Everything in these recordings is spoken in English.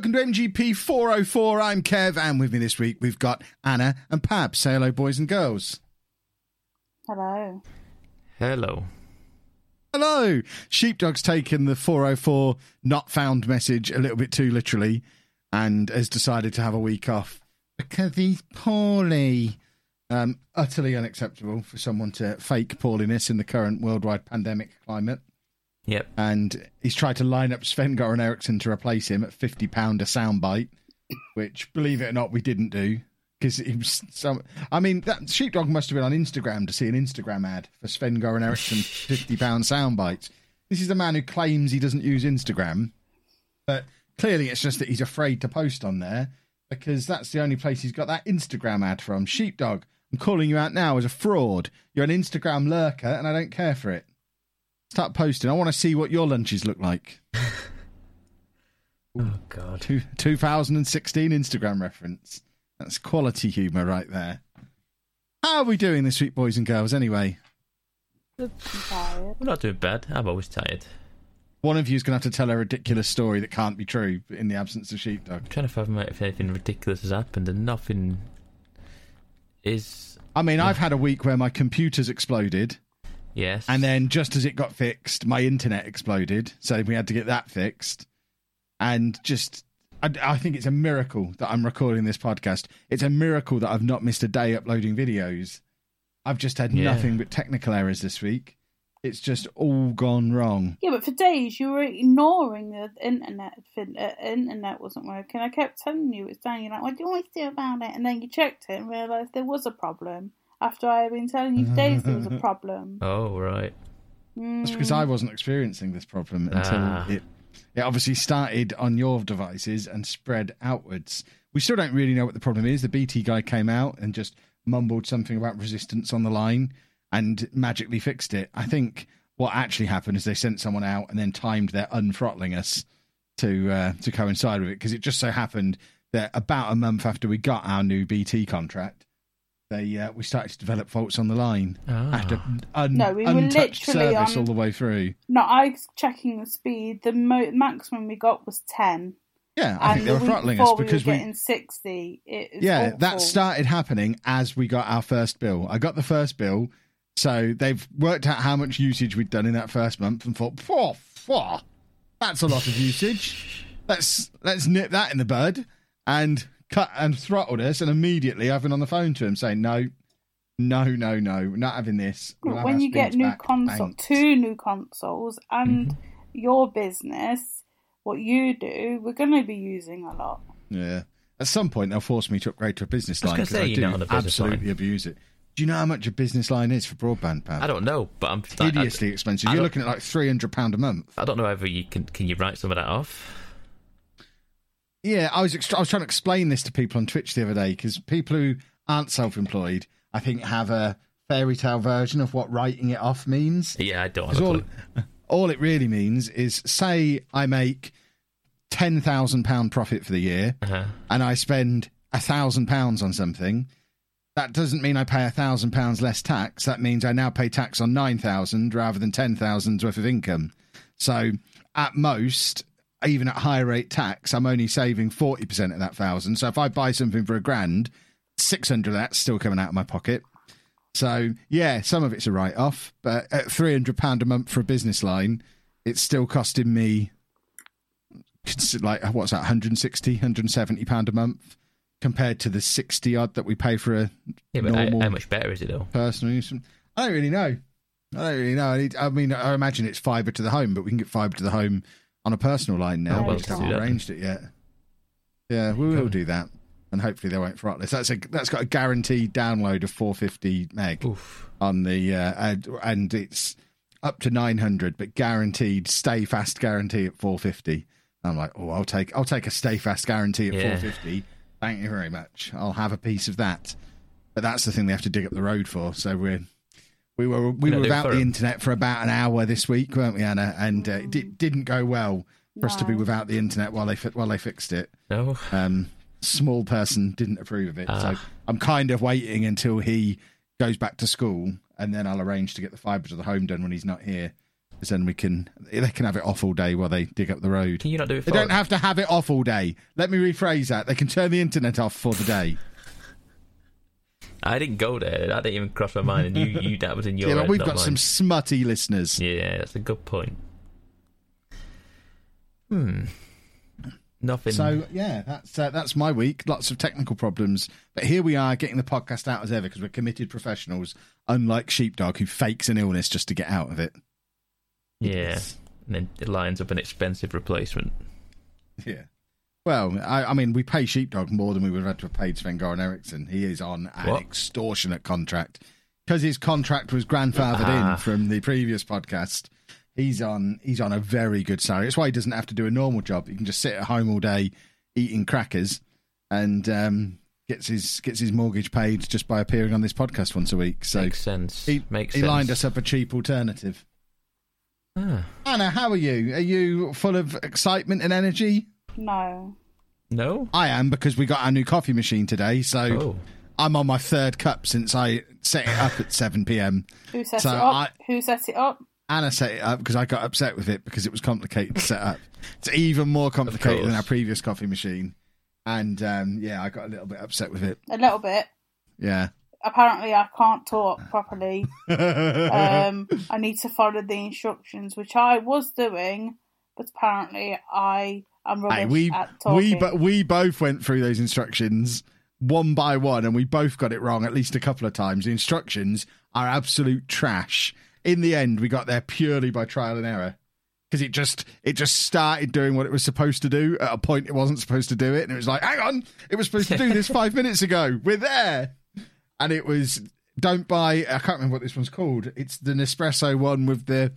Welcome to MGP 404. I'm Kev, and with me this week we've got Anna and Pab. Say hello, boys and girls. Hello. Hello. Hello. Sheepdog's taken the 404 not found message a little bit too literally and has decided to have a week off because he's poorly. Um, utterly unacceptable for someone to fake poorliness in the current worldwide pandemic climate. Yep. And he's tried to line up Sven Goran Eriksson to replace him at fifty pound a soundbite, which, believe it or not, we didn't do because he was some. I mean, that sheepdog must have been on Instagram to see an Instagram ad for Sven Goran Eriksson fifty pound soundbites. This is the man who claims he doesn't use Instagram, but clearly it's just that he's afraid to post on there because that's the only place he's got that Instagram ad from. Sheepdog, I'm calling you out now as a fraud. You're an Instagram lurker, and I don't care for it. Start posting. I want to see what your lunches look like. Oh God. Two, 2016 Instagram reference. That's quality humour right there. How are we doing this week, boys and girls? Anyway, I'm tired. I'm not doing bad. I'm always tired. one of you is going to have to tell a ridiculous story that can't be true in the absence of sheepdog. I'm trying to find out if anything ridiculous has happened, and nothing is. I mean, I've had a week where my computer's exploded, Yes. and then just as it got fixed, my internet exploded. So we had to get that fixed. And just, I, I think it's a miracle that I'm recording this podcast. It's a miracle that I've not missed a day uploading videos. I've just had Yeah. nothing but technical errors this week. It's just all gone wrong. Yeah, but for days you were ignoring the internet. fin- Uh, internet wasn't working. I kept telling you it's down. You're like, what do you want to do about it? And then you checked it and realised there was a problem. After I had been telling you for days there was a problem. Oh right. That's because I wasn't experiencing this problem until Ah. it it obviously started on your devices and spread outwards. We still don't really know what the problem is. The BT guy came out and just mumbled something about resistance on the line and magically fixed it. I think what actually happened is they sent someone out and then timed their unthrottling us to uh, to coincide with it because it just so happened that about a month after we got our new BT contract, they uh, we started to develop faults on the line Ah. after un- No, we were untouched literally service on- all the way through. No, I was checking the speed. The mo- maximum we got was 10. Yeah, I and think they were throttling us because we we. were getting 60. It yeah, awful. that started happening as we got our first bill. I got the first bill, so they've worked out how much usage we'd done in that first month and thought, "Phew, phew, that's a lot of usage. Let's let's nip that in the bud," and cut and throttled us. And immediately, I've been on the phone to him saying, "No, no, no, no, not having this." We'll when you get new back. console, two new consoles, and Mm-hmm. your business, what you do, we're going to be using a lot. Yeah. At some point, they'll force me to upgrade to a business line because say I do not on a business absolutely line. abuse it. Do you know how much a business line is for broadband, Pat? I don't know, but I'm hideously I, expensive. You're looking at like three hundred pound a month. I don't know whether you can. Can you write some of that off? Yeah, I was ext- I was trying to explain this to people on Twitch the other day because people who aren't self-employed, I think, have a fairy tale version of what writing it off means. Yeah, I don't. Have all, all it really means is, say, I make ten thousand pound profit for the year, Uh-huh. and I spend a thousand pounds on something. That doesn't mean I pay a thousand pounds less tax. That means I now pay tax on nine thousand rather than ten thousand's worth of income. So at most, even at higher rate tax, I'm only saving forty percent of that thousand. So if I buy something for a grand, six hundred of that's still coming out of my pocket. So yeah, some of it's a write off, but at three hundred pound a month for a business line, it's still costing me like what's that 160 170 pound a month compared to the 60 odd that we pay for a Yeah, but how, normal how much better is it though? personal use. I don't really know. I don't really know. I, need, I mean, I imagine it's fibre to the home, but we can get fibre to the home on a personal line now. Oh, we just haven't arranged it yet. Yeah, we will do that, and hopefully they won't throttle us. That's a that's got a guaranteed download of 450 meg Oof. on the uh, and, and it's up to 900, but guaranteed stay fast guarantee at 450. I'm like, oh, I'll take I'll take a stay fast guarantee at Yeah. 450. Thank you very much. I'll have a piece of that. But that's the thing they have to dig up the road for. So we're we were we Can were without for the 'em? internet for about an hour this week, weren't we, Anna? And uh, it di- didn't go well for us to be without the internet while they fi- while they fixed it. No. Um, small person didn't approve of it, so Ah. I'm kind of waiting until he goes back to school, and then I'll arrange to get the fibre to the home done when he's not here. Because then we can they can have it off all day while they dig up the road. Can you not do it They don't have to have it off all day. Let me rephrase that. They can turn the internet off for the day. I didn't go there. That didn't even cross my mind. And you, you that was in your yeah, head, we've got mine. some smutty listeners. Yeah, that's a good point. Hmm. Nothing. So yeah, that's uh, that's my week. Lots of technical problems, but here we are getting the podcast out as ever because we're committed professionals, unlike Sheepdog who fakes an illness just to get out of it. yeah. And then it lines up an expensive replacement. Yeah. Well, I, I mean, we pay Sheepdog more than we would have had to have paid Sven Goran Eriksson. He is on an What? extortionate contract because his contract was grandfathered Ah. in from the previous podcast. He's on he's on a very good salary. That's why he doesn't have to do a normal job. He can just sit at home all day eating crackers and um, gets his gets his mortgage paid just by appearing on this podcast once a week. So Makes sense. he, Makes he sense. lined us up a cheap alternative. Ah, Anna, how are you? Are you full of excitement and energy? No. no. I am because we got our new coffee machine today. So Oh. I'm on my third cup since I set it up at 7 p.m. Who set So it up? I- Who set it up? Anna set it up because I got upset with it because it was complicated to set up. It's even more complicated than our previous coffee machine. And um, yeah, I got a little bit upset with it. A little bit. Yeah. Apparently, I can't talk properly. um, I need to follow the instructions, which I was doing, but apparently I am rubbish Hey, we at talking. we but we both went through those instructions one by one, and we both got it wrong at least a couple of times. The instructions are absolute trash. In the end, we got there purely by trial and error because it just it just started doing what it was supposed to do at a point it wasn't supposed to do it, and it was like, hang on, it was supposed to do this five minutes ago. We're there, and it was don't buy. I can't remember what this one's called. It's the Nespresso one with the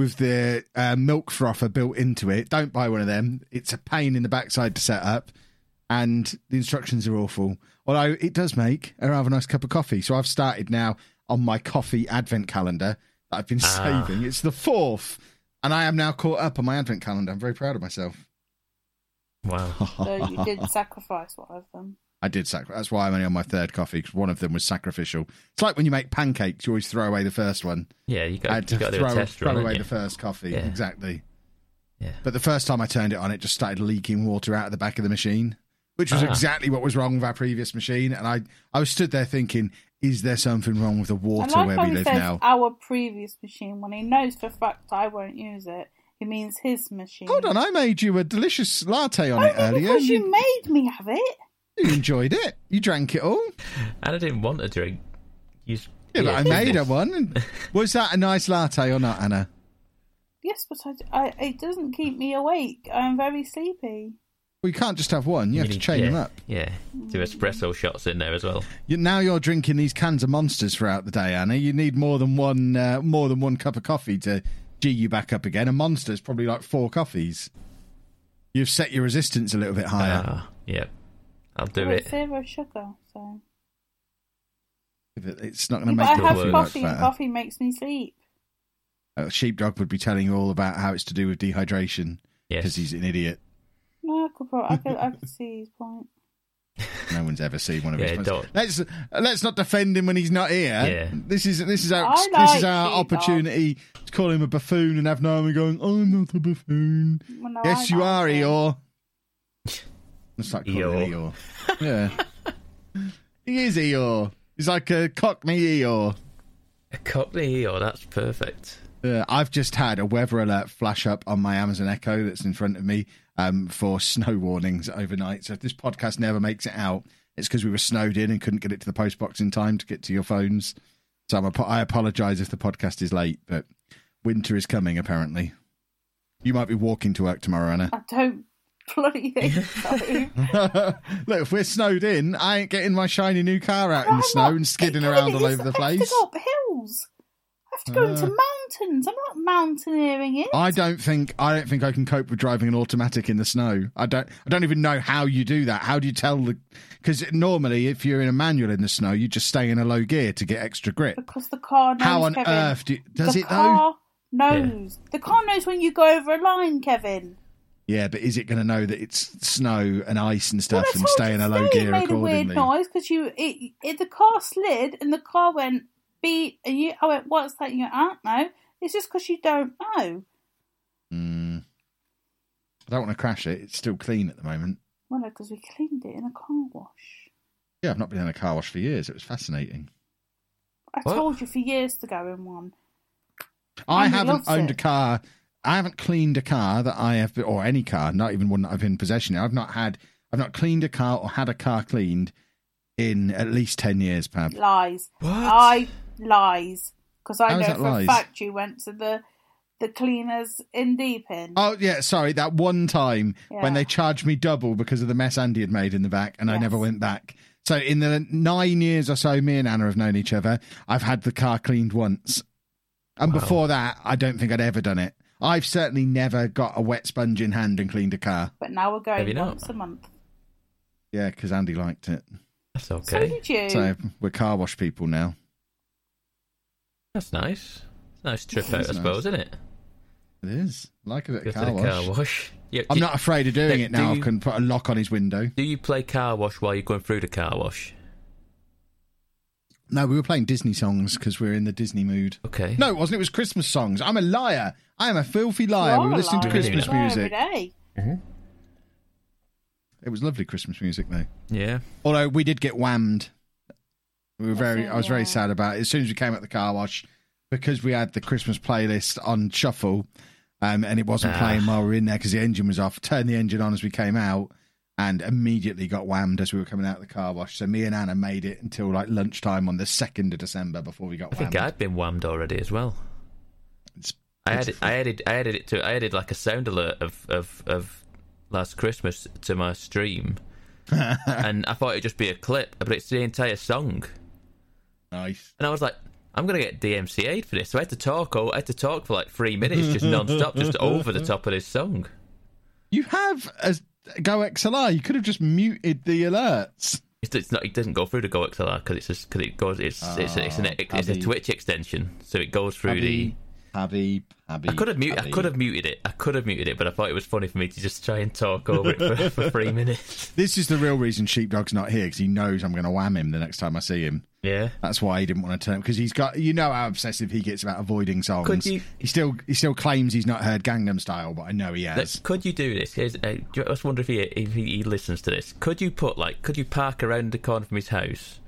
with the uh, milk frother built into it. Don't buy one of them. It's a pain in the backside to set up, and the instructions are awful. Although it does make a rather nice cup of coffee. So I've started now on my coffee advent calendar that I've been Ah. saving. It's the fourth, and I am now caught up on my advent calendar. I'm very proud of myself. Wow. So you did sacrifice one of them. I did sacrifice. That's why I'm only on my third coffee because one of them was sacrificial. It's like when you make pancakes, you always throw away the first one. Yeah, you I got had you to got to throw, a test throw run. away the first coffee. Yeah. Exactly. Yeah. But the first time I turned it on, it just started leaking water out of the back of the machine, which was Ah. exactly what was wrong with our previous machine. And I, I was stood there thinking, is there something wrong with the water like where we he live says now? our previous machine when he knows for a fact I won't use it. He means his machine. Hold on, I made you a delicious latte on it earlier. because You, you made me have it. You enjoyed it. You drank it all. And I didn't want a drink. You s- Yeah, but I made her one. Was that a nice latte or not, Anna? Yes, but I, I, it doesn't keep me awake. I'm very sleepy. Well, you can't just have one. You have to chain yeah, them up. Yeah, do espresso shots in there as well. You, now you're drinking these cans of monsters throughout the day, Anna. You need more than one, uh, more than one cup of coffee to g you back up again. A monster's probably like four coffees. You've set your resistance a little bit higher. Ah, yeah, I'll do Well, it. it's zero sugar, so. It's not going Yeah, to but make I it have work much coffee, and better. coffee makes me sleep. Uh, Sheepdog would be telling you all about how it's to do with dehydration because Yes, he's an idiot. No, I could, probably, I could, I could see his point. No one's ever seen one of Yeah, his. points. don't- Let's let's not defend him when he's not here. Yeah. This is this is our I this is our Sheepdog. opportunity to call him a buffoon and have Naomi going. I'm not a buffoon. Well, no, yes, I you are, him. Eeyore. Let's start calling Eeyore. Yeah. he is Eeyore. He's like a Cockney or. A Cockney Eeyore, that's perfect. Uh, I've just had a weather alert flash up on my Amazon Echo that's in front of me um, for snow warnings overnight. So if this podcast never makes it out, it's because we were snowed in and couldn't get it to the postbox in time to get to your phones. So I'm a, I apologise if the podcast is late, but winter is coming apparently. You might be walking to work tomorrow, Anna. I don't bloody think so. Look, if we're snowed in, I ain't getting my shiny new car out in I'm the snow and skidding around all over the place. I have place. to go up hills. I have to go into Uh. mountains. I'm not mountaineering it. I don't think I don't think I can cope with driving an automatic in the snow. I don't I don't even know how you do that. How do you tell the because normally if you're in a manual in the snow, you just stay in a low gear to get extra grip. because the car knows. How on Kevin. earth do you, does the it though? car knows. The car knows when you go over a line, Kevin. Yeah, but is it going to know that it's snow and ice and stuff I and stay in a low today it gear made a weird noise because you it, it the car slid and the car went beep and you I went what's that? You aren't no. It's just because you don't know. Mm. I don't want to crash it. It's still clean at the moment. Well, no, because we cleaned it in a car wash. Yeah, I've not been in a car wash for years. It was fascinating. I What? told you for years to go in one. I Andy haven't owned it. a car. I haven't cleaned a car that I have, or any car, not even one that I've been in possession. of. I've not had, I've not cleaned a car or had a car cleaned in at least ten years, Pab. Lies. What? I lies because I How is know for lies? a fact you went to the the cleaners in Deeping. Oh yeah, sorry. That one time when they charged me double because of the mess Andy had made in the back, and I never went back. So in the nine years or so me and Anna have known each other, I've had the car cleaned once, and Wow. before that, I don't think I'd ever done it. I've certainly never got a wet sponge in hand and cleaned a car. But now we're Have you going not? once a month. Yeah, because Andy liked it. That's So okay. did you? So we're car wash people now. That's nice. It's a nice trip out, I It's nice. suppose, isn't it? It is like a bit Go of to car the wash. car wash. Yeah, I'm do, not afraid of doing Yeah, it now. do I can put a lock on his window. Do you play car wash while you're going through the car wash? No, we were playing Disney songs because we are in the Disney mood. Okay. No, it wasn't. It was Christmas songs. I'm a liar. I am a filthy liar. We are were listening to. Christmas You are music. Every day. It was lovely Christmas music though. Yeah. Although we did get whammed. We were very. it, I was very sad about it. As soon as we came out the car wash, because we had the Christmas playlist on shuffle, um, and it wasn't Ah. playing while we were in there because the engine was off. Turned the engine on as we came out, and immediately got whammed as we were coming out of the car wash. So me and Anna made it until like lunchtime on the second of December before we got I think whammed. I'd been whammed already as well. It's I added. I added, I added it to, I added like a sound alert of of, of last Christmas to my stream, and I thought it'd just be a clip, but it's the entire song, nice. and I was like, I'm gonna get DMCA'd for this, so I had to talk. Oh, I had to talk for like three minutes, just non-stop, just over the top of this song. You have a Go XLR. You could have just muted the alerts. It's, it's not. It doesn't go through the Go XLR because it's just because it goes. It's it's it's, an, Oh, it's a Twitch extension, so it goes through the. Habib, Habib, I could have muted. I could have muted it. I could have muted it, but I thought it was funny for me to just try and talk over it for, for three minutes. This is the real reason Sheepdog's not here because he knows I'm going to wham him the next time I see him. Yeah. That's why he didn't want to turn because he's got you know how obsessive he gets about avoiding songs. Could you- He still he still claims he's not heard Gangnam Style, but I know he Like, has. could you do this? Here's, uh, I just wonder if he if he, he listens to this. Could you put like could you park around the corner from his house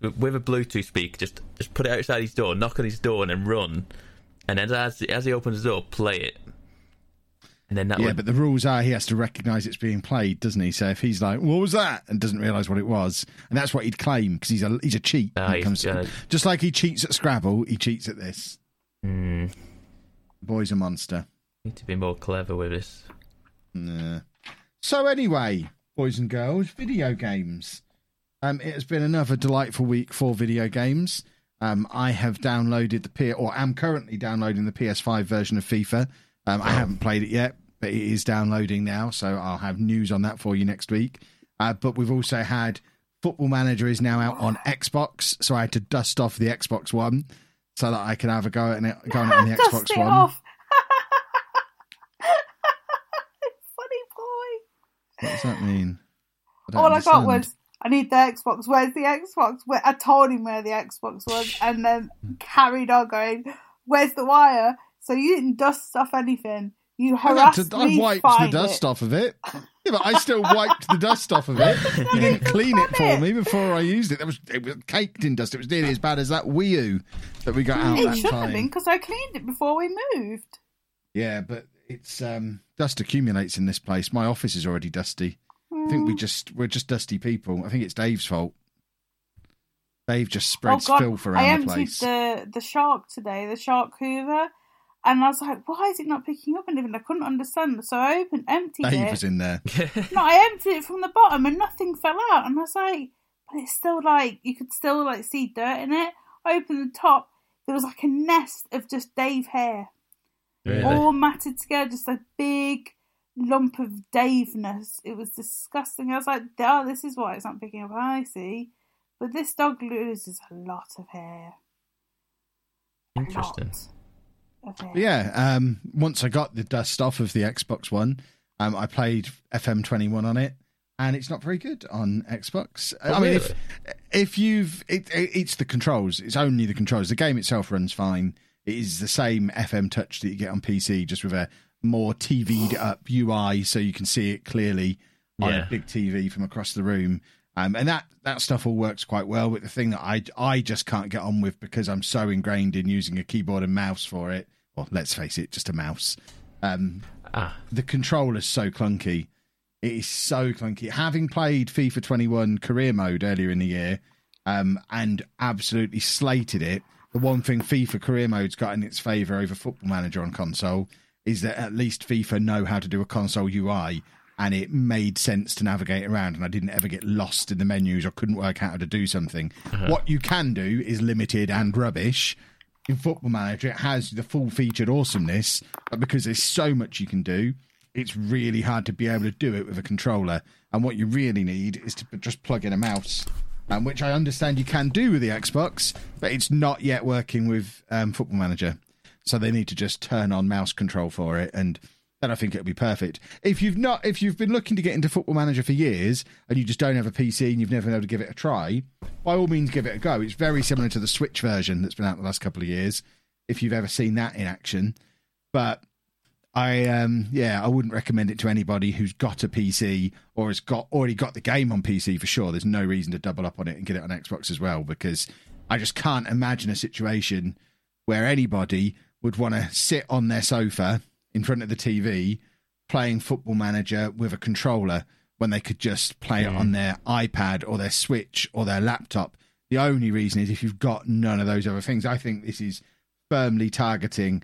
with, with a Bluetooth speaker? Just just put it outside his door, knock on his door, and then run. And then as as he opens the door, play it. And then that Yeah, would but the rules are he has to recognise it's being played, doesn't he? So if he's like, "What was that?" and doesn't realise what it was, and that's what he'd claim because he's a he's a cheat. It he's comes gonna- just like he cheats at Scrabble, he cheats at this. Hmm, Boy's a monster. need to be more clever with this. Nah. So anyway, boys and girls, video games. Um, it has been another delightful week for video games. Um, I have downloaded the P or am currently downloading the PS5 version of FIFA. Um, I haven't played it yet, but it is downloading now, so I'll have news on that for you next week. Uh, but we've also had Football Manager is now out on Xbox, so I had to dust off the Xbox One so that I can have a go at it, go on it on the Dust Xbox it One. off. Funny boy. What does that mean? I All I got understand. was, I need the Xbox. Where's the Xbox? Where, I told him where the Xbox was and then carried on going, where's the wire? So you didn't dust off anything. You I, harassed to, I wiped the dust it. off of it. Yeah, but I still wiped the dust off of it. You didn't clean it for me before I used it. That was it was caked in dust. It was nearly as bad as that Wii U that we got out It should have been because I cleaned it before we moved. Yeah, but it's um, dust accumulates in this place. My office is already dusty. I think we mm. just we're just dusty people. I think it's Dave's fault. Dave just oh, spreads oh God, filth I around the emptied place. the the shark today, the shark hoover, and I was like, why is it not picking up anything? I couldn't understand. So I opened, emptied Dave it. was in there. No, I emptied it from the bottom and nothing fell out. And I was like, but it's still like you could still like see dirt in it. I opened the top. There was like a nest of just Dave hair, Really? all matted together, just a big lump of Daveness. It was disgusting. I was like, oh, this is why it's not picking up. I see. But this dog loses a lot of hair. A Interesting. lot of hair. Yeah, um, once I got the dust off of the Xbox One, um, I played FM21 on it, and it's not very good on Xbox. Oh, I mean, if if you've, it, it, it's the controls. It's only the controls. The game itself runs fine. It is the same FM touch that you get on PC, just with a more TV'd up UI, so you can see it clearly on Yeah. a big TV from across the room. Um, and that, that stuff all works quite well. But the thing that I I just can't get on with because I'm so ingrained in using a keyboard and mouse for it. Well, let's face it, just a mouse. Um, Ah, the controller's so clunky. It is so clunky. Having played FIFA 21 career mode earlier in the year, um, and absolutely slated it, the one thing FIFA career mode's got in its favour over Football Manager on console is that at least FIFA know how to do a console UI, and it made sense to navigate around, and I didn't ever get lost in the menus or couldn't work out how to do something. What you can do is limited and rubbish in Football Manager, it has the full featured awesomeness, but because there's so much you can do, it's really hard to be able to do it with a controller. And what you really need is to just plug in a mouse, um, which I understand you can do with the Xbox, but it's not yet working with um, Football Manager. So they need to just turn on mouse control for it, and then I think it'll be perfect. If you've not, if you've been looking to get into Football Manager for years and you just don't have a PC and you've never been able to give it a try, by all means give it a go. It's very similar to the Switch version that's been out the last couple of years. If you've ever seen that in action, but I um yeah, I wouldn't recommend it to anybody who's got a PC or has got already got the game on PC for sure. There's no reason to double up on it and get it on Xbox as well because I just can't imagine a situation where anybody would want to sit on their sofa in front of the TV playing Football Manager with a controller when they could just play it on mm. their iPad or their Switch or their laptop. The only reason is if you've got none of those other things. I think this is firmly targeting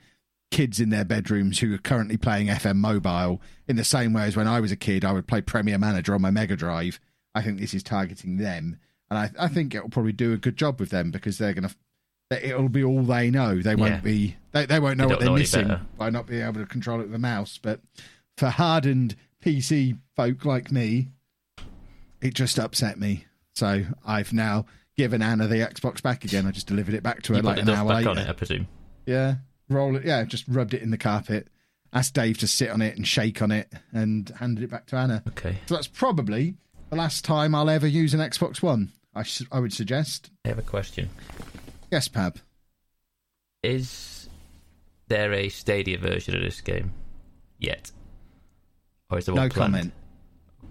kids in their bedrooms who are currently playing FM mobile in the same way as when I was a kid, I would play Premier Manager on my Mega Drive. I think this is targeting them. And I, I think it'll probably do a good job with them because they're going to, it'll be all they know. They won't Yeah. be, they, they won't know They what they're know missing by not being able to control it with a mouse. But for hardened PC folk like me, it just upset me. So I've now given Anna the Xbox back again. I just delivered it back to her you like an hour later. it, I presume. Yeah, roll it. Yeah, just rubbed it in the carpet. Asked Dave to sit on it and shake on it, and handed it back to Anna. Okay. So that's probably the last time I'll ever use an Xbox One. I I would suggest. I have a question. Yes, Pab. Is there a Stadia version of this game yet? Or is there one No planned? comment.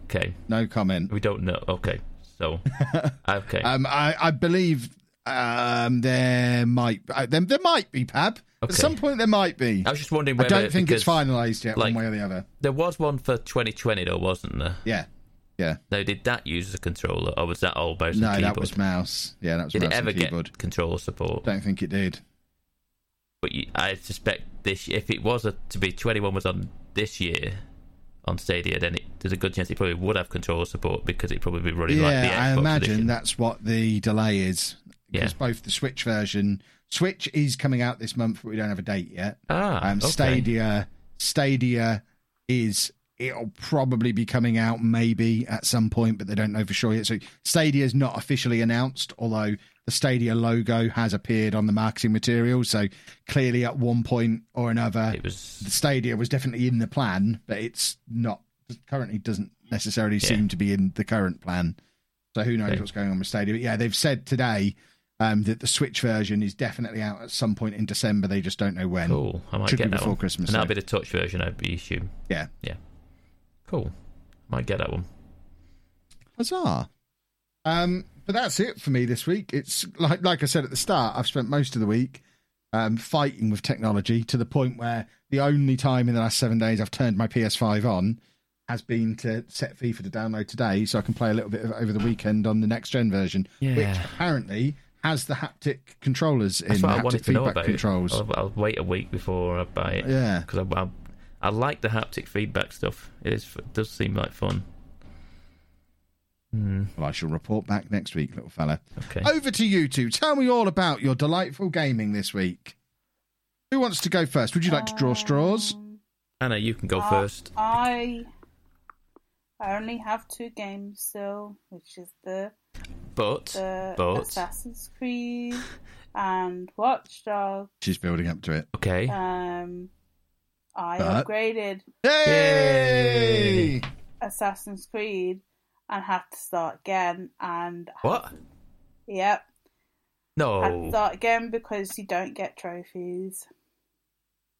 Okay. No comment. We don't know. Okay. So, okay. Um, I, I believe um, there might uh, there, there might be Pab. At some point, there might be. I was just wondering I don't think it's finalised yet, like- one way or the other. There was one for 2020, though, wasn't there? Yeah, yeah. Now, did that use a controller, or was that all mouse No, that was mouse. Yeah, that was did mouse it ever get controller support? Don't think it did. But you, I suspect this, if it was a, to be 21 was on this year on Stadia, then it, there's a good chance it probably would have controller support because it'd probably be running yeah, like the Xbox I imagine edition. that's what the delay is. Because Yeah. both the Switch version, Switch is coming out this month, but we don't have a date yet. Ah, Um, okay. Stadia, Stadia is it'll probably be coming out maybe at some point, but they don't know for sure yet. So Stadia is not officially announced, although the Stadia logo has appeared on the marketing material. So clearly, at one point or another, It was the Stadia was definitely in the plan, but it's not currently doesn't necessarily Yeah. seem to be in the current plan. So who knows Okay. what's going on with Stadia? But yeah, they've said today um, that the Switch version is definitely out at some point in December. They just don't know when. cool. I might Should get be that before one. Christmas, and that'll though. be the touch version, I assume. Yeah. Yeah. Cool. Might get that one. Huzzah. Um, but that's it for me this week. It's like like I said at the start, I've spent most of the week um, fighting with technology to the point where the only time in the last seven days I've turned my PS5 on has been to set FIFA to download today so I can play a little bit of, over the weekend on the next gen version, which apparently has the haptic controllers in That's the what I haptic wanted to know feedback about controls. I'll, I'll wait a week before I buy it. Yeah. because I, I, I like the haptic feedback stuff. It, is, it does seem like fun. Hmm. Well, I shall report back next week, little fella. Okay. Over to you two. Tell me all about your delightful gaming this week. Who wants to go first? Would you like to draw straws? Um, Anna, you can go uh, first. I I only have two games still, which is the But the but Assassin's Creed and Watch Dogs. She's building up to it. okay. Um, I But- upgraded Yay! Assassin's Creed and had to start again. And what? yep, No. had to No. start again because you don't get trophies.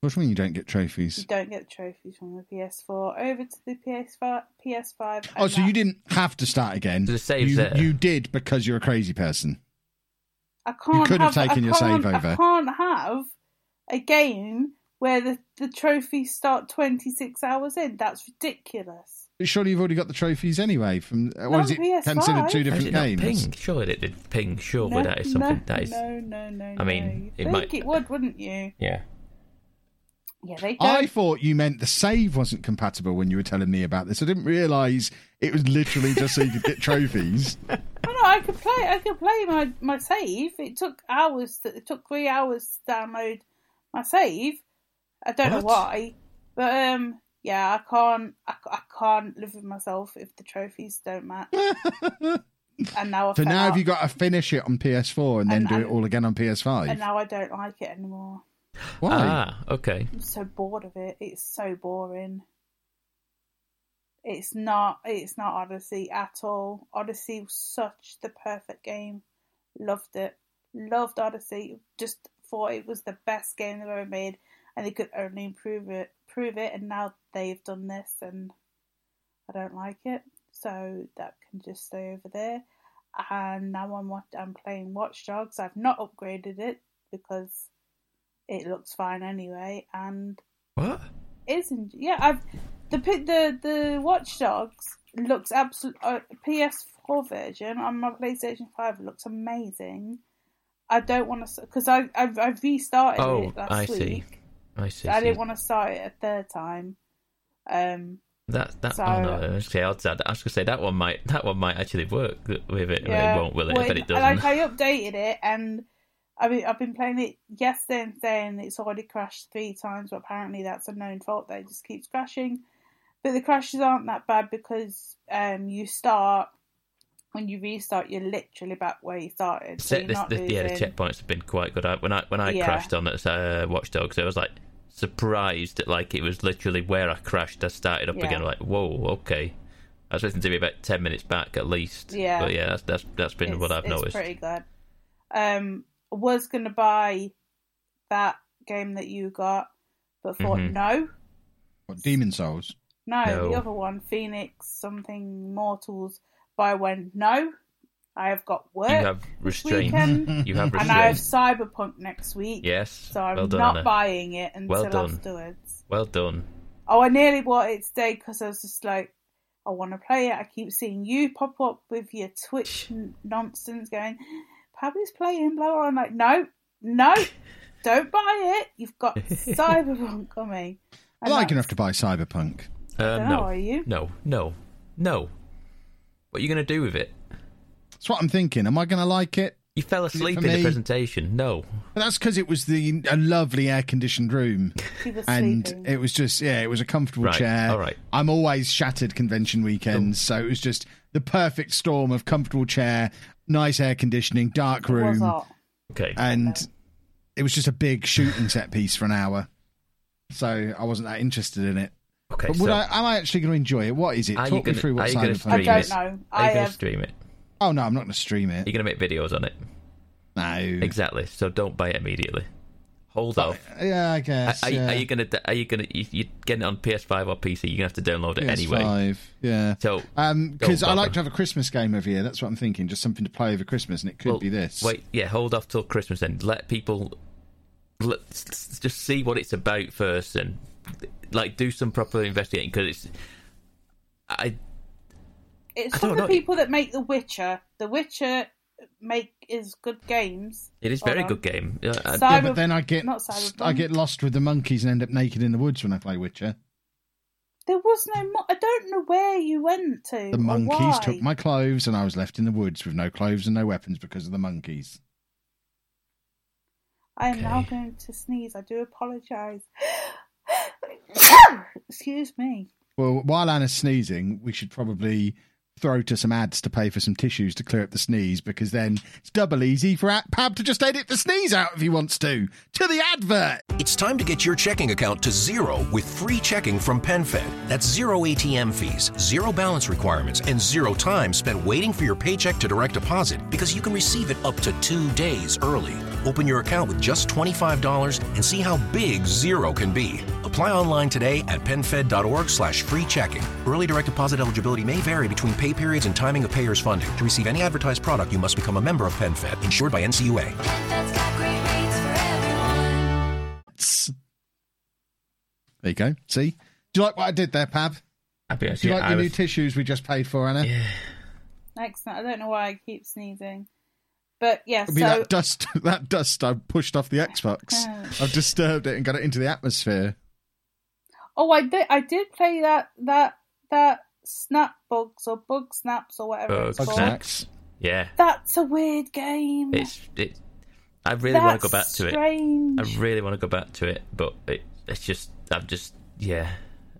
What do you mean you don't get trophies? You don't get trophies from the PS4 over to the PS5. PS5 Oh, and so you didn't have to start again. The save's you, there. you did because you're a crazy person. I can't You could have have, taken I your save over. I can't have a game where the, the trophies start 26 hours in. That's ridiculous. But surely you've already got the trophies anyway. From uh, Not is it PS5. considered two different it games? ping? Surely it did ping. Surely no, that is something no, that is. No, no, no, I mean, no. You it think might- it would, wouldn't you? Yeah. Yeah, they don't. I thought you meant the save wasn't compatible when you were telling me about this. I didn't realise it was literally just so you could get trophies. Oh, no, I could play. I could play my, my save. It took hours. To, it took three hours to download my save. I don't know why, but um, yeah, I can't. I, I can't live with myself if the trophies don't match. and now I So fell now have you got to finish it on PS4 and then And- do it all again on PS5? and now I don't like it anymore. Why? Ah, okay. I'm so bored of it. It's so boring. It's not. It's not Odyssey at all. Odyssey was such the perfect game. Loved it. Loved Odyssey. Just thought it was the best game they've ever made, and they could only improve it. Prove it, and now they've done this, and I don't like it. So that can just stay over there. And now I'm I'm playing Watch Dogs. I've not upgraded it because it looks fine anyway, and What? isn't yeah I've the the the Watch Dogs looks absolute uh, PS4 version on my PlayStation 5 looks amazing. I don't want to because I I've, I've restarted Oh, it last I week. see. I see. I didn't want to start it a third time. Um, That that So- oh no, I was gonna say I was gonna say that one might that one might actually work with it. yeah, It won't, will it? Well, I it doesn't. Like I updated it and. I mean, I've been playing it yesterday and and it's already crashed three times. But apparently, that's a known fault. That it just keeps crashing. But the crashes aren't that bad because um, you start when you restart, you're literally back where you started. So you're this- not this- yeah, the checkpoints have been quite good. I, when I when I Yeah. crashed on it, uh, Watch Dogs, I was like surprised that like it was literally where I crashed. I started up Yeah. again. Like whoa, okay. I was listening to be about ten minutes back at least. Yeah. but yeah, that's that's, that's been it's, what I've it's noticed. pretty good. Um, was gonna buy that game that you got, but thought Mhm. no, What, Demon Souls? no, No. the other one, Fenyx something Mortals. But I went no. I have got work You have this restraint. weekend, You have and I have. Cyberpunk next week. Yes. So I'm well done. not Anna. buying it until Well done. afterwards. Well done. Oh, I nearly bought it today because I was just like, I want to play it. I keep seeing you pop up with your Twitch nonsense going, Pabby's playing, blah, blah. I'm like, no, no, don't buy it. You've got Cyberpunk coming. I And like that's- enough to buy Cyberpunk. Um, dunno, no, are you? no, no, no. What are you going to do with it? That's what I'm thinking. Am I going to like it? You fell asleep for in the presentation. No. But that's because it was the a lovely air conditioned room, She was and sleeping. it was just yeah, it was a comfortable Right, chair. all right. I'm always shattered convention weekends, oh. so it was just the perfect storm of comfortable chair, nice air conditioning, dark room. Okay. and it was just a big shooting set piece for an hour. So I wasn't that interested in it. okay. But would so I? Am I actually going to enjoy it? What is it? Talk me gonna- through are what you gonna Cyberpunk I don't know. are you I going to have. stream it? Oh no, I'm not going to stream it. You're going to make videos on it. No. Exactly. So don't buy it immediately. hold off. Yeah, I guess. are, yeah. are you gonna? Are you gonna? You, you're getting it on PS5 or PC. You're gonna have to download it anyway. PS5, Yeah. So Um, because Don't I like to have a Christmas game every year. That's what I'm thinking. Just something to play over Christmas, and it could well, be this. Wait, yeah, hold off till Christmas then. Let people let, just see what it's about first, and like do some proper investigating because it's. I It's I from don't the people that make The Witcher. The Witcher make is good games. it is Hold very good game. Uh, I- yeah, but then I get not Cyberpunk. I get lost with the monkeys and end up naked in the woods when I play Witcher. There was no. Mo- I don't know where you went to. The monkeys why. took my clothes, and I was left in the woods with no clothes and no weapons because of the monkeys. I am now going to sneeze. I do apologise. Excuse me. Well, while Anna's sneezing, we should probably throw to some ads to pay for some tissues to clear up the sneeze because then it's double easy for Pab to just edit the sneeze out if he wants to. To the advert! It's time to get your checking account to zero with free checking from PenFed. That's zero ATM fees, zero balance requirements, and zero time spent waiting for your paycheck to direct deposit because you can receive it up to two days early. Open your account with just $25 and see how big zero can be. Apply online today at penfed.org slash free checking. Early direct deposit eligibility may vary between pay periods and timing of payer's funding. To receive any advertised product, you must become a member of PenFed, insured by NCUA. That's got great rates for everyone. Tss. There you go. See? Do you like what I did there, Pab? I'll be honest, Do you yeah, like I the new tissues we just paid for, Anna? Yeah. Excellent. I don't know why I keep sneezing, but yeah. It'll be So that dust, that dust I pushed off the Xbox. I've disturbed it and got it into the atmosphere. Oh, I did. I did play that that that snap bugs or bug snaps or whatever it's Bug called. snaps. Yeah, That's a weird game. it's it. I really want to go back That's to it. strange. I really want to go back to it, but it, it's just I'm just yeah,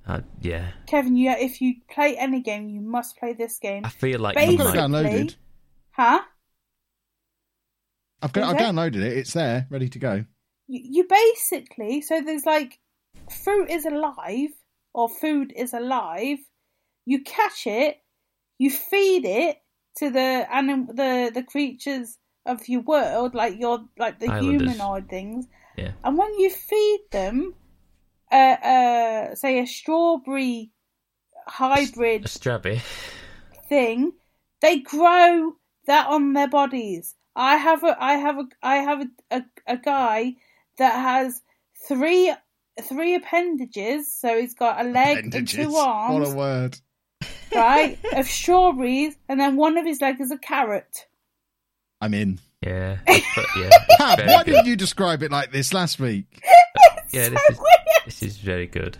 I, yeah. Kevin, you if you play any game, you must play this game. I feel like Basically- I've got it downloaded. Huh? I've got. I've it? downloaded it. It's there, ready to go. You, you basically so there's like fruit is alive or food is alive. You catch it, you feed it to the anim- the the creatures of your world, like your like the Islanders. humanoid things. yeah. And when you feed them, uh, uh, say a strawberry hybrid A strabby. thing, they grow that on their bodies. I have a, I have a, I have a, a, a guy that has three, three appendages. So he's got a leg Appendages. and two arms. What a word. right, of strawberries, and then one of his legs is a carrot. I'm in. Yeah, but yeah. it's Pab, why good. didn't you describe it like this last week? Yeah, this so is weird. this is very good.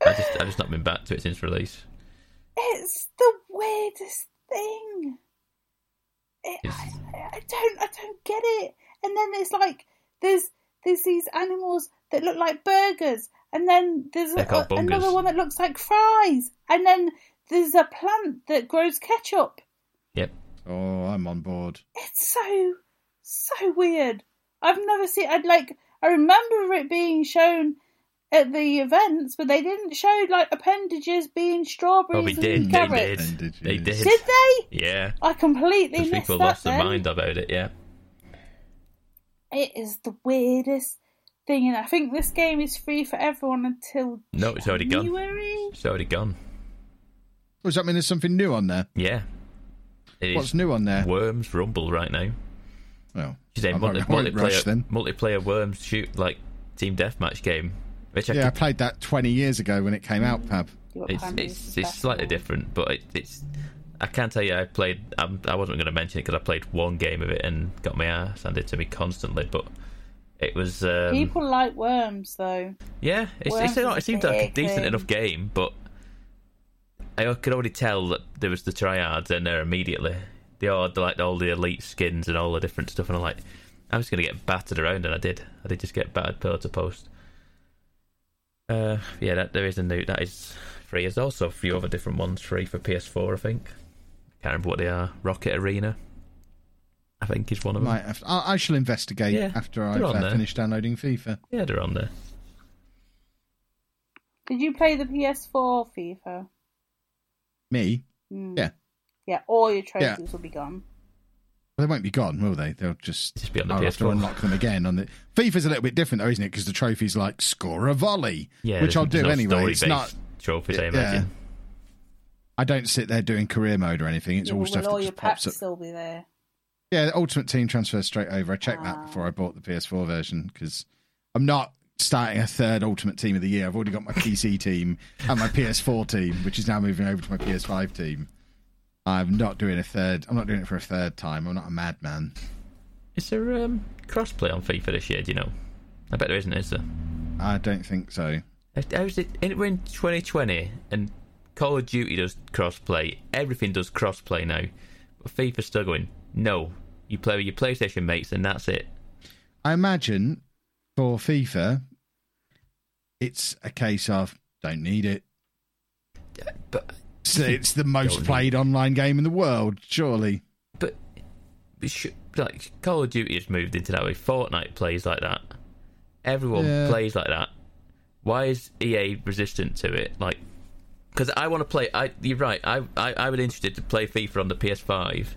I just I've just not been back to it since release. It's the weirdest thing. It, I, I don't, I don't get it. And then there's like, there's, there's these animals that look like burgers, and then there's They're a, another one that looks like fries, and then there's a plant that grows ketchup. Yep. Oh, I'm on board. It's so, so weird. I've never seen. I'd like. I remember it being shown at the events, but they didn't show like appendages being strawberries Oh, we and did. They carrots. did. They did. Did they? Yeah. I completely Because missed people that. lost their mind about it. Yeah. It is the weirdest thing, and I think this game is free for everyone until No, it's already gone. January. It's already gone. Does that mean there's something new on there? Yeah. It is What's new on there? Worms Rumble right now. Well, She's a I multi- won't- I won't rush multiplayer then. multiplayer Worms shoot like team deathmatch game, which I Yeah, I played that 20 years ago when it came out, Pab. It's it's, it's slightly now. different, but it, it's I can't tell you I played. I'm, I wasn't going to mention it because I played one game of it and got my ass handed to me constantly, but it was um, People like worms, though. Yeah, it's, Worms it's not, it seemed like a decent enough game, but I could already tell that there was the tryhards in there immediately. They all had like all the elite skins and all the different stuff, and I'm like, I'm just gonna get battered around, and I did. I did just get battered pillar to post. Uh, yeah, that there is a new that is free. There's also a few other different ones free for PS4, I think. Can't remember what they are. Rocket Arena, I think, is one of them. Might have I, I shall investigate Yeah, after they're I've on uh, there. finished downloading FIFA. Yeah, they're on there. Did you play the PS4 FIFA? Me? Hmm. Yeah. Yeah, all your Yeah. trophies will be gone. Well, they won't be gone, will they? They'll just, Just be on the I'll have to PS4. unlock them again. On the FIFA's a little bit different, though, isn't it? Because the trophy's like score a volley, Yeah, which there's- I'll do no anyway. It's story-based not. trophies. I Yeah. imagine. I don't sit there doing career mode or anything. It's Yeah, all will stuff all that your just pops packs up. still be there? Yeah, the Ultimate Team transfers straight over. I checked that Ah. before I bought the PS4 version because I'm not starting a third Ultimate Team of the year. I've already got my PC team and my PS4 team, which is now moving over to my PS5 team. I'm not doing a third. I'm not doing it for a third time. I'm not a madman. Is there um, crossplay on FIFA this year? Do you know? I bet there isn't, is there? I don't think so. How's it? in- We're in 2020, and Call of Duty does crossplay. Everything does crossplay now. But FIFA's still going. No, you play with your PlayStation mates, and that's it. I imagine for FIFA, it's a case of don't need it. But So it's the most Don't need played online game in the world, surely. but, like Call of Duty has moved into that way. Fortnite plays like that. Everyone Yeah. plays like that. Why is EA resistant to it? Like, because I want to play. I you're right. I, I I was interested to play FIFA on the PS5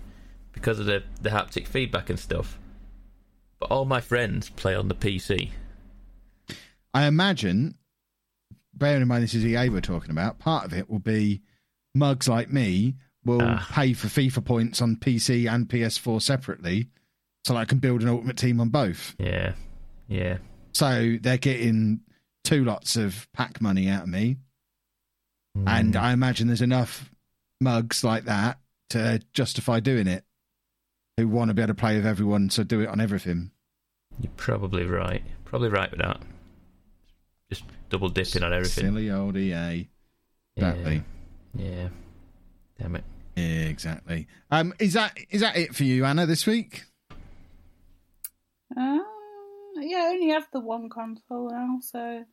because of the the haptic feedback and stuff. But all my friends play on the PC. I imagine, bearing in mind this is EA we're talking about, part of it will be mugs like me will Ah. pay for FIFA points on PC and PS4 separately so that I can build an ultimate team on both. Yeah, yeah. So they're getting two lots of pack money out of me. And I imagine there's enough mugs like that to justify doing it who want to be able to play with everyone, so do it on everything. You're probably right. Probably right with that. Just double dipping on everything. Silly old EA. Exactly. Yeah. yeah. Damn it. Yeah, exactly. Um, is that is that it for you, Anna, this week? Uh, yeah, I only have the one console now, so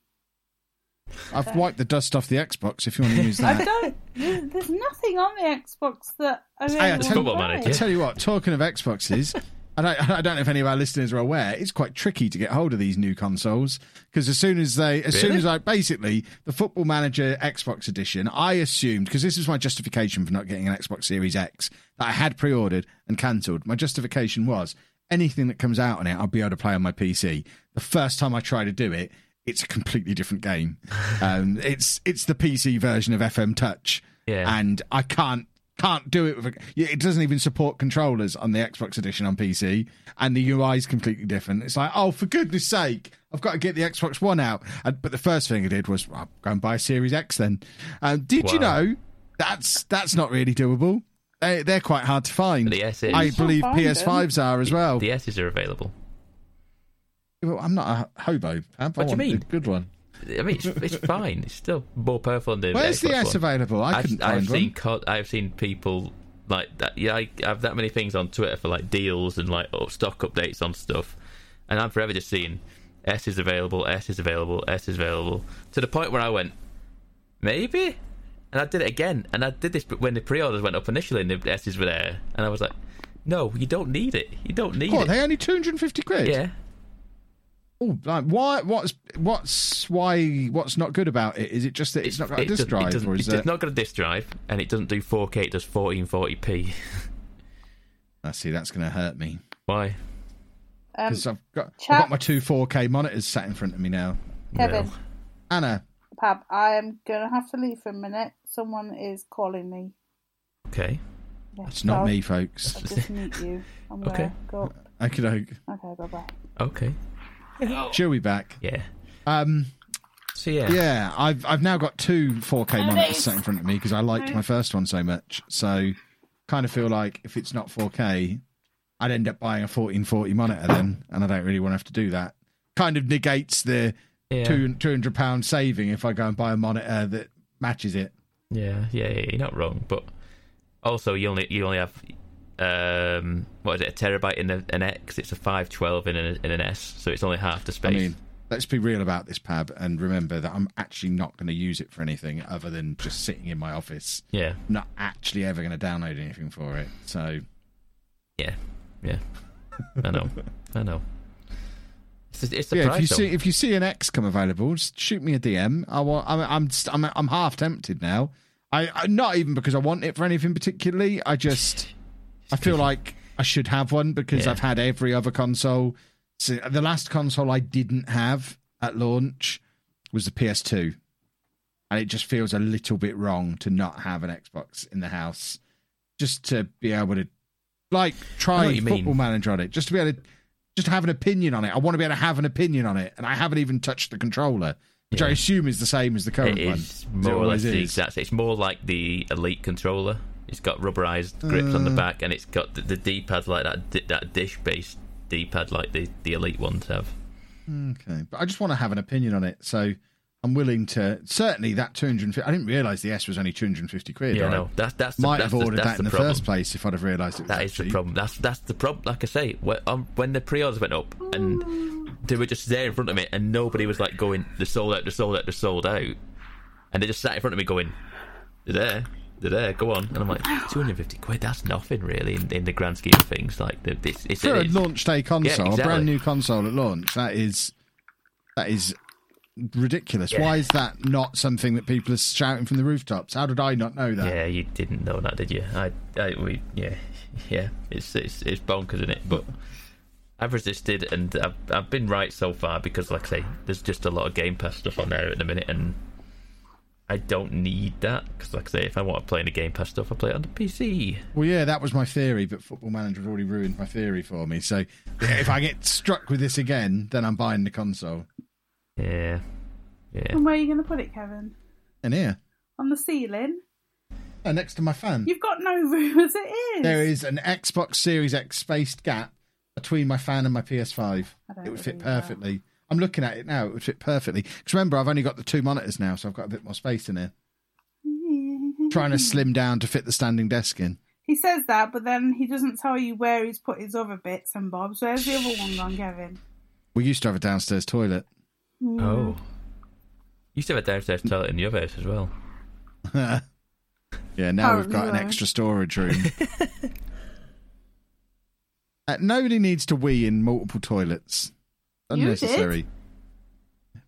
I've wiped the dust off the Xbox. If you want to use I that. don't. There's, there's nothing on the Xbox that I really Hey, I want tell- to Football play. I tell you what. Talking of Xboxes, I don't, I don't know if any of our listeners are aware. It's quite tricky to get hold of these new consoles because as soon as they, as soon as I basically the Football Manager Xbox edition, I assumed because this is my justification for not getting an Xbox Series X that I had pre-ordered and cancelled. My justification was anything that comes out on it, I'll be able to play on my PC. The first time I try to do it, it's a completely different game. um, it's it's the PC version of FM Touch, Yeah. and I can't can't do it with a, it doesn't even support controllers on the Xbox edition on PC and the UI is completely different. It's like, oh for goodness sake, I've got to get the Xbox One out. And, but the first thing I did was well, go and buy a Series X then. Um, did you know that's that's not really doable? They, they're quite hard to find. The S is. I believe PS5s are as well. The S's are available. Well, I'm not a hobo. Pab. I What do you mean? Good one. I mean, it's, it's fine. It's still more powerful than the Where's the S One. available? I I've, couldn't I've find seen one. co- I've seen people like that. Yeah, I have that many things on Twitter for like deals and like oh, stock updates on stuff, and I'm forever just seeing S is available, S is available, S is available to the point where I went maybe, and I did it again, and I did this when the pre-orders went up initially and the S's were there, and I was like, no, you don't need it. You don't need What? it. They only 250 quid. yeah. Oh, like why? What's what's why? What's not good about it? Is it just that it's, not got a disk doesn't- it drive, or is it's it? not got a disk drive, and it doesn't do 4K. It does 1440p. I see. That's going to hurt me Why? Um, because I've got I've got my two 4K monitors sat in front of me now. Kevin, Well, Anna, Pab, I am gonna have to leave for a minute. Someone is calling me. okay. Yeah, it's not so me, folks. I'll just meet you. I'm gonna Okay. go. Okay, Okay, bye bye. Okay. She'll be back. Yeah. Um, So yeah. yeah, I've I've now got two 4K monitors sat in front of me because I liked my first one so much. So, kind of feel like if it's not 4K, I'd end up buying a 1440 monitor then, and I don't really want to have to do that. Kind of negates the Yeah. two two hundred pound saving if I go and buy a monitor that matches it. Yeah, yeah, yeah, you're not wrong, but also you only you only have um what is it a terabyte in a, an X? It's a five twelve in an in an S, so it's only half the space. I mean, let's be real about this, Pab, and remember that I'm actually not going to use it for anything other than just sitting in my office. yeah, not actually ever going to download anything for it. So, yeah, yeah. I know, I know. It's, the- it's the yeah, if you though. see if you see an X come available, just shoot me a DM. I want. I'm I'm I'm, I'm half tempted now. I, I not even because I want it for anything particularly. I just I feel like I should have one because Yeah. I've had every other console. So the last console I didn't have at launch was the PS2, and it just feels a little bit wrong to not have an Xbox in the house, just to be able to like try you mean. Football Manager on it, just to be able to just have an opinion on it. I want to be able to have an opinion on it, and I haven't even touched the controller, which I assume is the same as the current It one. is It more or less always the is. exact. It's more like the Elite controller. It's got rubberized grips on the Uh. back, and it's got the, the D-pad like that. That dish-based D-pad like the the Elite ones have. Okay, but I just want to have an opinion on it, so I'm willing to. Certainly, that 250. I didn't realise the S was only 250 quid. Yeah, no, that's that's the, might that's have ordered that's that in the problem. first place if I'd have realised it was That that is the problem. That's that's the problem. Like I say, when, um, when the pre-orders went up and they were just there in front of me, and nobody was like going, "They're sold out, they're sold out, they're sold out," and they just sat in front of me going, "They're there, they're there, go on." And I'm like, 250 quid. That's nothing really in, in the grand scheme of things. Like the, this, it's, For a it is. launch day console, a exactly. brand new console at launch, that is that is ridiculous. Yeah. Why is that not something that people are shouting from the rooftops? How did I not know that? Yeah, you didn't know that, did you? I, I, we, yeah, yeah. It's it's it's bonkers, isn't it? But I've resisted, and I've I've been right so far because, like I say, there's just a lot of Game Pass stuff on there at the minute, and I don't need that because, like I say, if I want to play any Game Pass stuff, I play it on the PC. Well, yeah, that was my theory, but Football Manager had already ruined my theory for me. So yeah, if I get struck with this again, then I'm buying the console. Yeah, yeah. And where are you going to put it, Kevin? In here, On the ceiling? uh, next to my fan. You've got no room as it is. There is an Xbox Series X spaced gap between my fan and my PS5. I don't It would fit perfectly. that. Perfectly. I'm looking at it now. It would fit perfectly. Because remember, I've only got the two monitors now, so I've got a bit more space in here. Trying to slim down to fit the standing desk in. He says that, but then he doesn't tell you where he's put his other bits and bobs. Where's the other one gone, Kevin? We used to have a downstairs toilet. Oh, used to have a downstairs toilet in your house as well. yeah, now we've got an Apparently, extra storage room. uh, nobody needs to wee in multiple toilets. Unnecessary.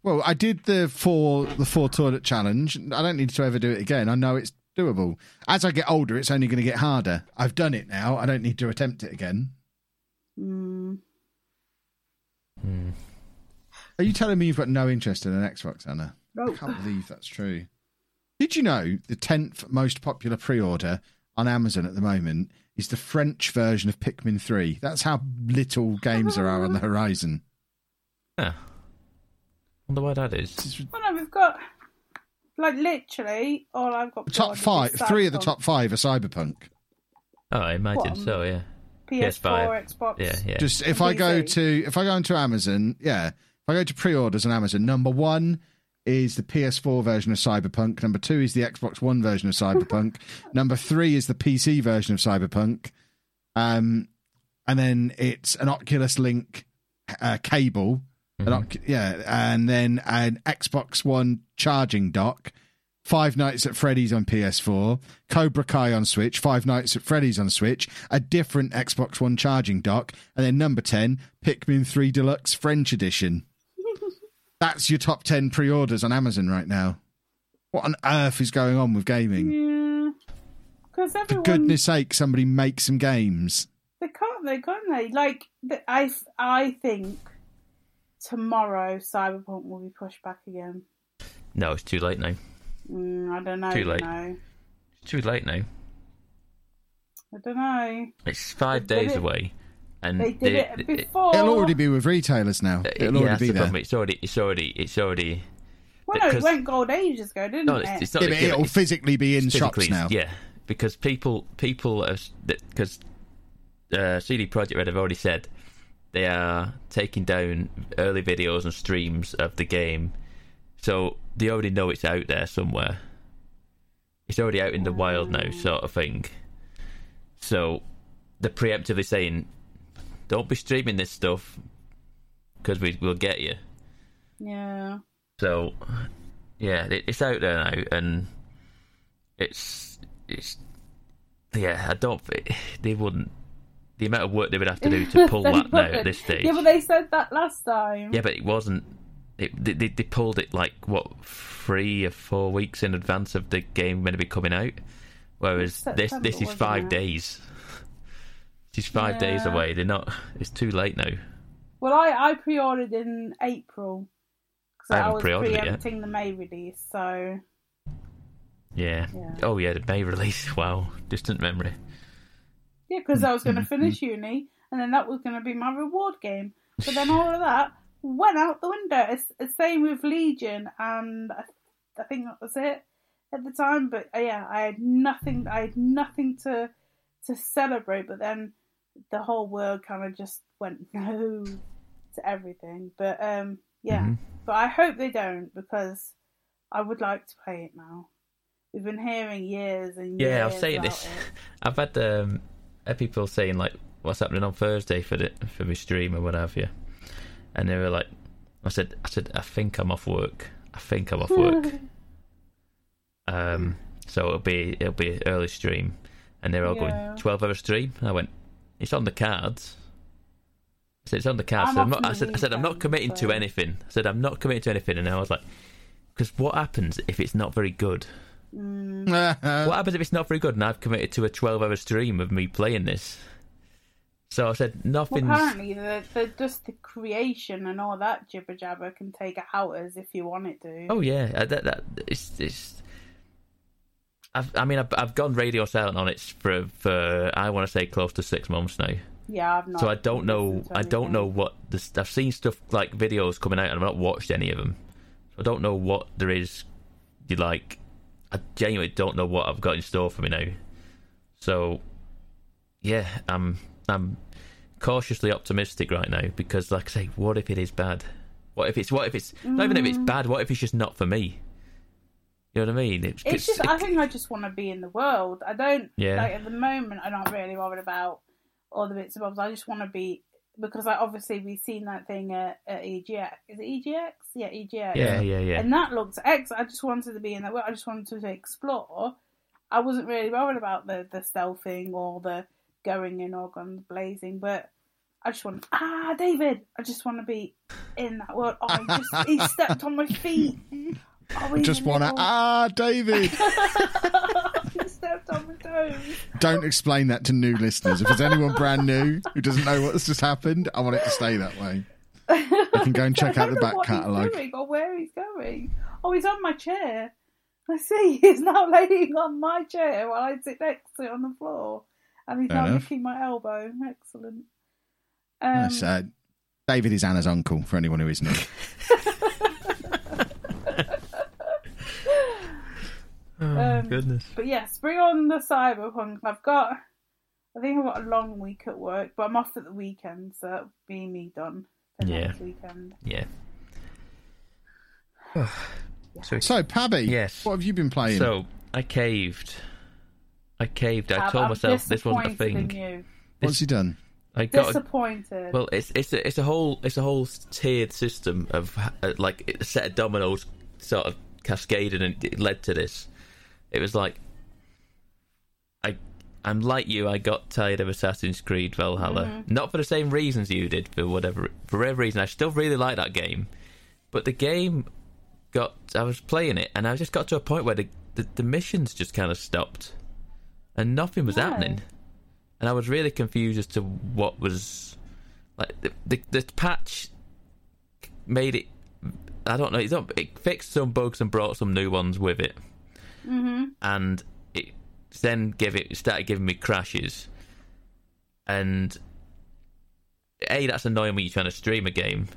Well, I did the four the four toilet challenge. I don't need to ever do it again. I know it's doable. As I get older, it's only going to get harder. I've done it now. I don't need to attempt it again. Mm. Are you telling me you've got no interest in an Xbox, Anna? I can't believe that's true. Did you know the 10th most popular pre order on Amazon at the moment is the French version of Pikmin 3? That's how little games there are on the horizon. Yeah. Wonder why that is. Well, no, we've got like literally all I've got. Top five, three of the top five are Cyberpunk. Oh, I imagine What, so. Yeah. PS4, PS5. Xbox. Yeah, yeah. Just if I go to if I go into Amazon, yeah, if I go to pre-orders on Amazon, number one is the PS4 version of Cyberpunk. Number two is the Xbox One version of Cyberpunk. number three is the PC version of Cyberpunk. Um, and then it's an Oculus Link uh, cable. Mm-hmm. An yeah, and then an Xbox One charging dock. Five Nights at Freddy's on PS4, Cobra Kai on Switch, Five Nights at Freddy's on Switch, a different Xbox One charging dock, and then number 10, Pikmin 3 Deluxe French Edition. That's your top 10 pre orders on Amazon right now. What on earth is going on with gaming? Yeah. Because For goodness sake, somebody make some games. they can't, they can't they? Like, I, I think tomorrow Cyberpunk will be pushed back again. No, it's too late now. Mm, I don't know. Too you late. know. It's too late now. I don't know. It's five They days it- away, and They did they- it it- before. It'll already be with retailers now. uh, It'll yeah, already that's be the there. problem. It's already, it's already, it's already. Well, no, it went gold ages ago, didn't No, it? it's, it's not. Yeah, but it'll it's- physically be in shops now. Yeah, because people, people, because uh, CD Projekt Red have already said they are taking down early videos and streams of the game, so they already know it's out there somewhere. It's already out in the wild now, sort of thing. So they're preemptively saying, "Don't be streaming this stuff because we will get you." yeah. So, yeah, it, it's out there now, and it's it's yeah. I don't think they wouldn't. The amount of work they would have to do to pull that now at this stage. Yeah, but they said that last time. Yeah, but it wasn't. It, they, they pulled it like what three or four weeks in advance of the game going to be coming out, whereas this this is five it? days. She's five days away. They're not. It's too late now. Well, I, I pre-ordered in April because I I, haven't was pre-ordered it yet. preempting the May release. So Yeah. Yeah. Oh yeah, the May release. Wow, distant memory. Yeah, because I was Mm-hmm. going to finish uni, and then that was going to be my reward game. But then all of that went out the window. It's the same with Legion, and I, I think that was it at the time. But uh, yeah, I had nothing. I had nothing to to celebrate. But then the whole world kind of just went no to everything. But um, yeah. Mhm. But I hope they don't because I would like to play it now. We've been hearing years and years. Yeah, I'll say this. it. I've had um, people saying like, "What's happening on Thursday for the for my stream or what have you?" And they were like, "I said, I said, I think I'm off work. I think I'm off work. um, so it'll be it'll be early stream." And they're all Yeah. going twelve hour stream. And I went, "It's on the cards." I said, "It's on the cards." I'm I said, I'm not, I said, I said, I'm not committing so- to anything. I said, I'm not committing to anything. And I was like, because what happens if it's not very good? Mm, what happens if it's not very good and I've committed to a 12 hour stream of me playing this? So I said, well, apparently, the, the just the creation and all that jibber jabber can take hours if you want it to. Oh, yeah. uh, That, that, it's, it's, I've, I mean, I've, I've gone radio silent on it for, for I want to say, close to six months now. yeah, I've not. So I don't know. I don't know what this. I've seen stuff like videos coming out, and I've not watched any of them. So I don't know what there is. You like. I genuinely don't know what I've got in store for me now. So, yeah, I'm I'm cautiously optimistic right now because, like I say, what if it is bad? What if it's what if it's not even if it's mm. bad? What if it's just not for me? You know what I mean? It's, It's just. I think I just want to be in the world. I don't. Yeah. Like at the moment, I'm not really bothered about all the bits and bobs. I just want to be because, like, obviously we've seen that thing at, at EGX. Is it EGX? Yeah, EGX. yeah, yeah, yeah. And that looked ex. I just wanted to be in that world. I just wanted to explore. I wasn't really worried about the the stealthing or the going in or guns blazing, but I just want ah David. I just want to be in that world. Oh, he just he stepped on my feet. Oh, he's Just want to. Ah, David! stepped on my toes. Don't explain that to new listeners. If there's anyone brand new who doesn't know what's just happened, I want it to stay that way. I can go and check out the back catalogue. or where he's going. Oh, he's on my chair. I see. He's now laying on my chair while I sit next to it on the floor, and he's Fair now enough. licking my elbow. Excellent. Um, Yes, uh, David is Anna's uncle, for anyone who isn't. oh, um, goodness. But yes, bring on the cyberpunk. I've got, I think I've got a long week at work, but I'm off at the weekend, so that'll be me done for Yeah. next weekend. Yeah. so So, Pabby, Yes. what have you been playing? So I caved. I caved. I I'm- told I'm myself this wasn't a disappointed in thing. you. What's he done? I got. A, Disappointed. well, it's it's a, it's a whole it's a whole tiered system of uh, like a set of dominoes sort of cascaded and it led to this. It was like I I'm like you. I got tired of Assassin's Creed Valhalla, Mm-hmm. not for the same reasons you did. For whatever for whatever reason, I still really like that game, but the game got. I was playing it, and I just got to a point where the the, the missions just kind of stopped, and nothing was Why? happening, and I was really confused as to what was like the the, the patch made it. I don't know. It fixed some bugs and brought some new ones with it hmm and it then gave it started giving me crashes. And a that's annoying when you're trying to stream a game.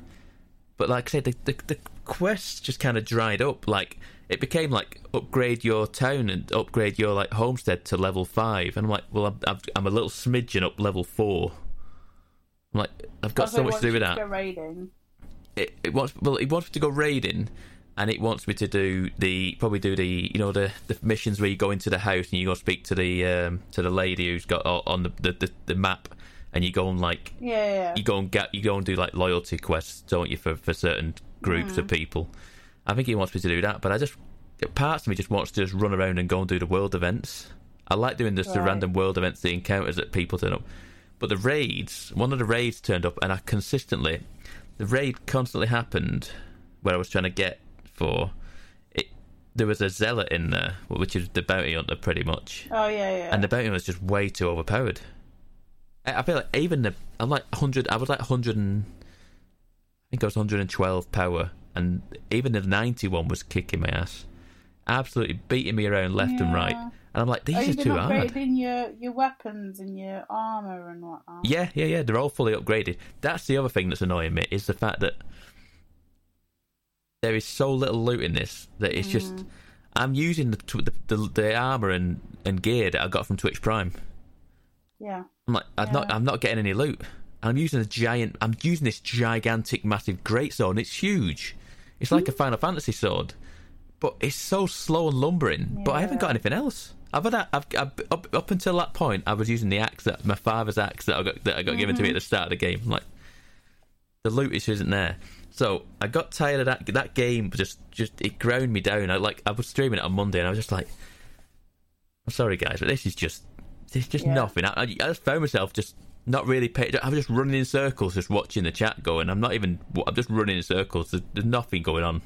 But like i said the, the, the quests just kind of dried up. Like it became like upgrade your town and upgrade your like homestead to level 5 and i'm like well i'm, I'm, I'm a little smidgen up level 4 i'm like i've got so much to do with that. raiding. it, it wants well it wants me to go raiding and it wants me to do the probably do the you know the, the missions where you go into the house and you go speak to the um, to the lady who's got on the, the, the, the map and you go and like Yeah, yeah, you go and get you go and do like loyalty quests don't you for, for certain groups of people. I think he wants me to do that but I just parts of me just wants to just run around and go and do the world events. I like doing this the random world events the encounters that people turn up. But the raids one of the raids turned up and I consistently the raid constantly happened where I was trying to get for it. There was a zealot in there, which is the bounty hunter, pretty much, Oh yeah, yeah. and the bounty hunter was just way too overpowered. I I feel like even the I'm like 100. I was like 100 and I think I was 112 power, and even the 91 was kicking my ass, absolutely beating me around left and right. And I'm like, these Are are too hard. upgrading your, your weapons and your armour and whatnot? Yeah, yeah, yeah. They're all fully upgraded. That's the other thing that's annoying me is the fact that there is so little loot in this that it's just. Mm. I'm using the the, the, the armor and, and gear that I got from Twitch Prime. Yeah. I'm like, I'm not, I'm not getting any loot. I'm using a giant. I'm using this gigantic, massive greatsword. and It's huge. It's like a mm. Final Fantasy sword, but it's so slow and lumbering. But I haven't got anything else. I've had, a- I've, I've up up until that point, I was using the axe that my father's axe that I got that I got given to me at mm. the start of the game. Like the loot just isn't there. So I got tired of that. That game just just it ground me down. I like I was streaming it on Monday, and I was just like, I'm sorry guys, but this is just it's just Yeah. nothing. I, I just found myself just not really paying. I was just running in circles, just watching the chat going. I'm not even. I'm just running in circles. There's, there's nothing going on.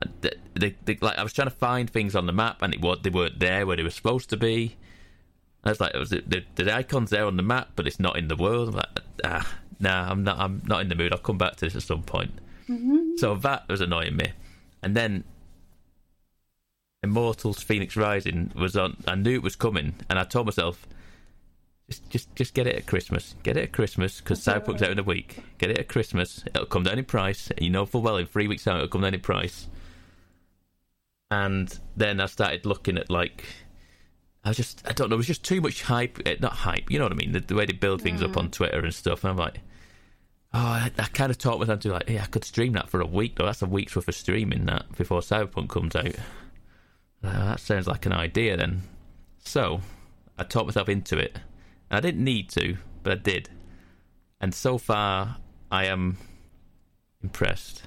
And the, the, the, like I was trying to find things on the map, and it was they weren't there where they were supposed to be. I was like, was it, the, the icon's there on the map, but it's not in the world. I'm like, ah, nah, I'm not. I'm not in the mood. I'll come back to this at some point. So that was annoying me, and then Immortals: Fenyx Rising was on. I knew it was coming, and I told myself, just, just, just get it at Christmas. Get it at Christmas because Cyberpunk's out in a week. Get it at Christmas. It'll come down in price. And you know full well in three weeks' time it'll come down in price. And then I started looking at like, I was just, I don't know, it was just too much hype. eh, Not hype, you know what I mean? The, the way they build things up on Twitter and stuff. And I'm like, oh, I, I kind of taught myself to like, yeah, I could stream that for a week though. That's a week's worth of streaming that before Cyberpunk comes out. Uh, that sounds like an idea then. So I talked myself into it. And I didn't need to, but I did. And so far, I am impressed.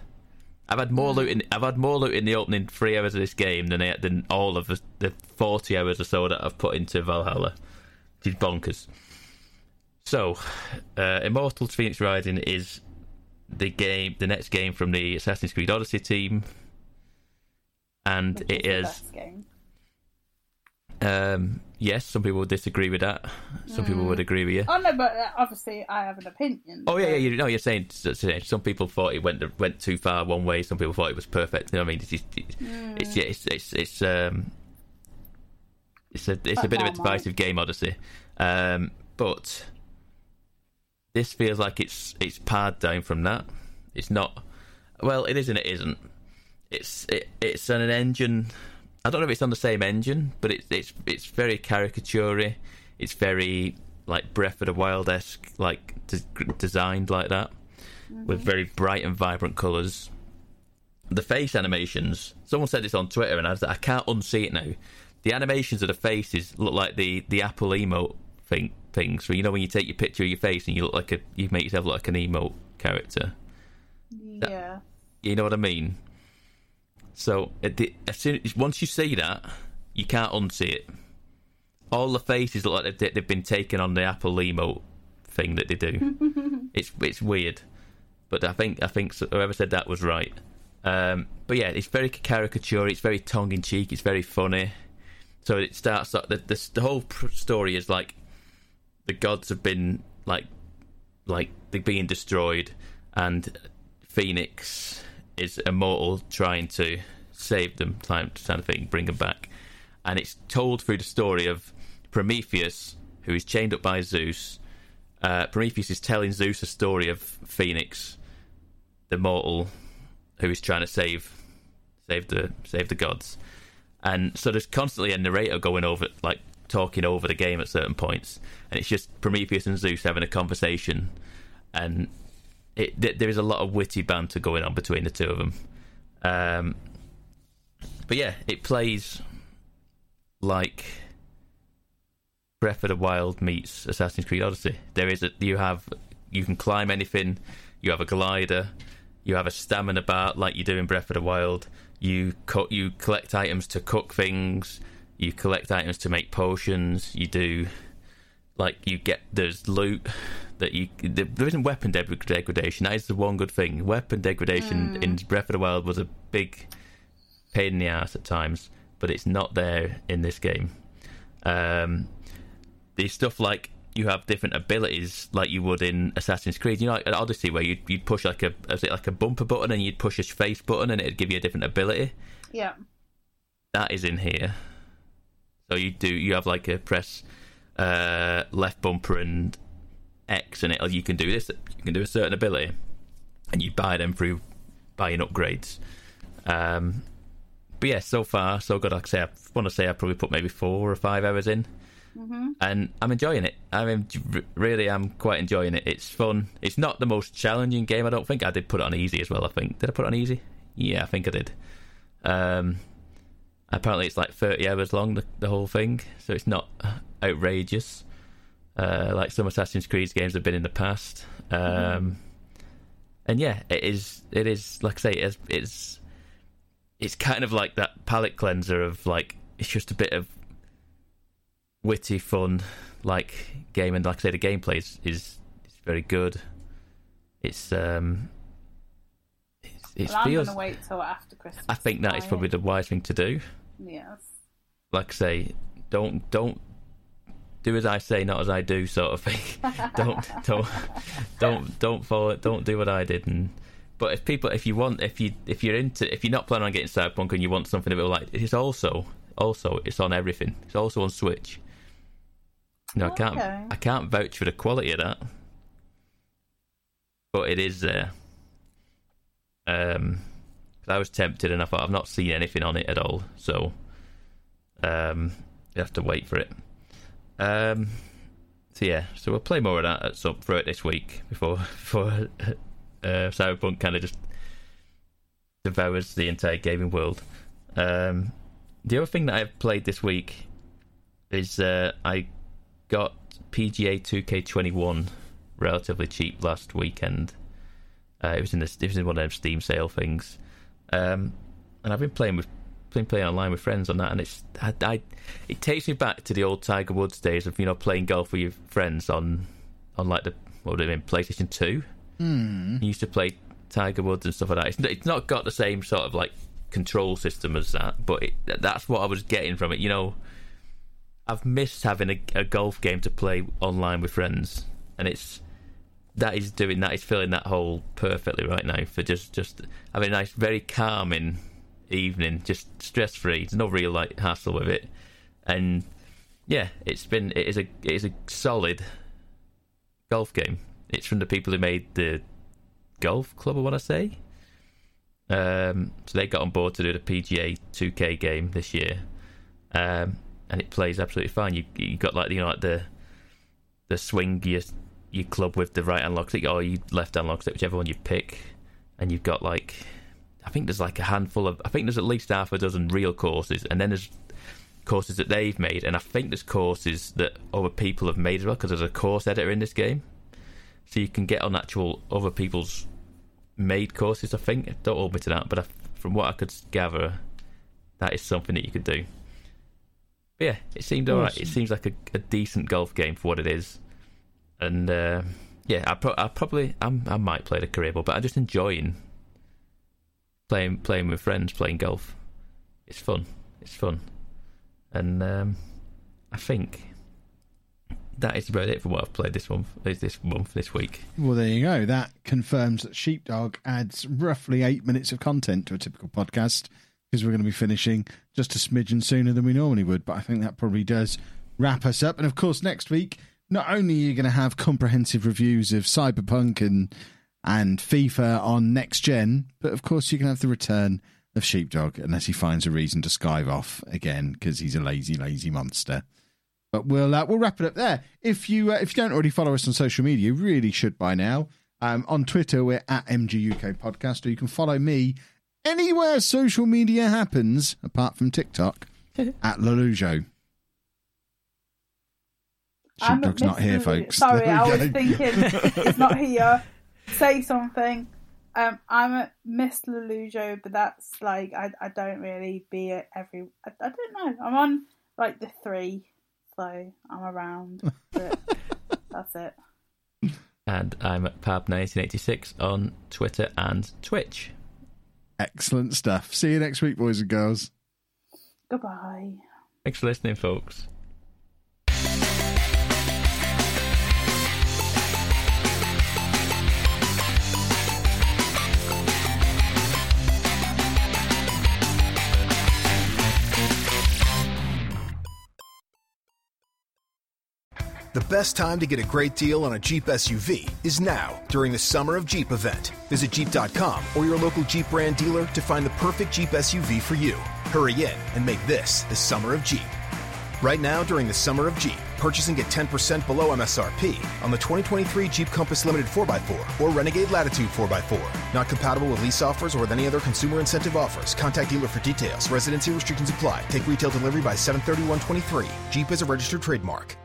I've had more loot in I've had more loot in the opening three hours of this game than I, than all of the, the forty hours or so that I've put into Valhalla. Which is bonkers. So, uh, Immortals: Fenyx Rising is the game, the next game from the Assassin's Creed Odyssey team, and Which it the is best game. um, yes, some people would disagree with that. Some people would agree with you. Oh no, but uh, obviously I have an opinion. Oh yeah, yeah. You know, you're saying so- so some people thought it went went too far one way. Some people thought it was perfect. You know what I mean? It's just, it's yeah, it's it's it's um, it's a it's a bit of a divisive game, Odyssey. Um, but this feels like it's it's pared down from that. It's not. Well, it is and it isn't. It's it, it's an engine. I don't know if it's on the same engine, but it's it's it's very caricaturey. It's very like Breath of the Wild esque, like des- designed like that, with mm-hmm. very bright and vibrant colours. The face animations. Someone said this on Twitter, and I, was, I can't unsee it now. The animations of the faces look like the the Apple emote thing things. So you know when you take your picture of your face and you look like a you make yourself look like an emo character. Yeah. You know what I mean? So at the, as soon as, once you see that, you can't unsee it. All the faces look like they've, they've been taken on the Apple emote thing that they do. it's it's weird, but I think I think whoever said that was right. Um, but yeah, it's very caricature. It's very tongue in cheek. It's very funny. So it starts the, the the whole story is like the gods have been like like they're being destroyed, and Fenyx is immortal, trying to save them, trying kind of thing, bring them back. And it's told through the story of Prometheus, who is chained up by Zeus. Uh, Prometheus is telling Zeus a story of Fenyx, the mortal, who is trying to save save the save the gods. And so there's constantly a narrator going over, like talking over the game at certain points, and it's just Prometheus and Zeus having a conversation, and it, th- there is a lot of witty banter going on between the two of them. Um, but yeah, it plays like Breath of the Wild meets Assassin's Creed Odyssey. There is a you have you can climb anything. You have a glider. You have a stamina bar like you do in Breath of the Wild. You you collect items to cook things. You collect items to make potions. You do like you get there's loot that you there isn't weapon de- degradation. That is the one good thing. Weapon degradation in Breath of the Wild was a big pain in the ass at times, but it's not there in this game. Um, there's stuff like you have different abilities like you would in Assassin's Creed. You know, like at Odyssey, where you'd, you'd push like a it like a bumper button and you'd push a face button and it'd give you a different ability. Yeah. That is in here. So you do you have like a press uh, left bumper and X, and it or you can do this. You can do a certain ability, and you buy them through buying upgrades. Um, but yeah, so far so good. Like I say, I want to say I probably put maybe four or five hours in, and I'm enjoying it. I mean, really, I'm quite enjoying it. It's fun. It's not the most challenging game. I don't think I did put it on easy as well. I think did I put it on easy? Yeah, I think I did. Um, apparently, it's like 30 hours long the, the whole thing, so it's not outrageous uh, like some Assassin's Creed games have been in the past. Um, And yeah, it is. It is like I say, it's, it's it's kind of like that palate cleanser of like it's just a bit of witty fun like game, and like I say, the gameplay is is, is very good. It's um, it's, it Well, I'm gonna wait till after Christmas. I think that is probably the wise thing to do. Yes. like I say, don't don't do as I say, not as I do, sort of thing. don't don't don't don't follow it. Don't do what I did. And but if people, if you want, if you if you're into, if you're not planning on getting Cyberpunk and you want something a bit like, it's also also it's on everything. It's also on Switch. No, I can't I can't vouch for the quality of that, but it is there. Um, 'cause I was tempted and I thought I've not seen anything on it at all, so um, you have to wait for it. Um, so yeah, so we'll play more of that at some throughout this week before before uh, Cyberpunk kind of just devours the entire gaming world. Um, the other thing that I've played this week is uh, I got PGA 2K21 relatively cheap last weekend. Uh, it was in the it was in one of them Steam sale things, um, and I've been playing with been playing online with friends on that, and it's I, I it takes me back to the old Tiger Woods days of you know playing golf with your friends on on like the what would it mean PlayStation Two. Mm. You used to play Tiger Woods and stuff like that. It's, it's not got the same sort of like control system as that, but it, that's what I was getting from it. You know, I've missed having a, a golf game to play online with friends, and it's that is doing that is filling that hole perfectly right now for just just having a nice, very calming evening, just stress free. There's no real like hassle with it, and yeah, it's been it is a it is a solid golf game. It's from the people who made the golf club, I want to say. Um, so they got on board to do the PGA 2K game this year, um, and it plays absolutely fine. You you got like you know like the the swing your your club with the right hand lock stick or you left hand lock stick, whichever one you pick, and you've got like I think there's like a handful of I think there's at least half a dozen real courses, and then there's courses that they've made, and I think there's courses that other people have made as well because there's a course editor in this game, so you can get on actual other people's made courses. I think don't hold me to that, but I, from what I could gather, that is something that you could do. But yeah, it seemed alright. It seems like a, a decent golf game for what it is, and uh, yeah, I, pro- I probably I'm, I might play the career ball, but I'm just enjoying playing playing with friends, playing golf. It's fun. It's fun, and um, I think that is about it for what I've played this month. This month, this week. Well, there you go. That confirms that Sheepdog adds roughly eight minutes of content to a typical podcast because we're going to be finishing just a smidgen sooner than we normally would. But I think that probably does wrap us up. And of course, next week, not only are you going to have comprehensive reviews of Cyberpunk and and FIFA on next gen, but of course you can have the return of Sheepdog unless he finds a reason to skive off again because he's a lazy, lazy monster. But we'll uh, we'll wrap it up there. If you uh, if you don't already follow us on social media, you really should by now. Um, on Twitter, we're at MGUK Podcast, or you can follow me anywhere social media happens, apart from TikTok, at Lollujo. I'm Sheepdog's not here, folks. Sorry, I was thinking he's not here. Say something. Um, I'm at Miss Lollujo, but that's like I I don't really be at every. I, I don't know. I'm on like the three, so I'm around. But that's it. And I'm at Pab1986 on Twitter and Twitch. Excellent stuff. See you next week, boys and girls. Goodbye. Thanks for listening, folks. The best time to get a great deal on a Jeep SUV is now during the Summer of Jeep event. Visit Jeep.com or your local Jeep brand dealer to find the perfect Jeep SUV for you. Hurry in and make this the Summer of Jeep. Right now, during the Summer of Jeep, purchase and get 10% below MSRP on the 2023 Jeep Compass Limited 4x4 or Renegade Latitude 4x4. Not compatible with lease offers or with any other consumer incentive offers. Contact dealer for details. Residency restrictions apply. Take retail delivery by 731.23. Jeep is a registered trademark.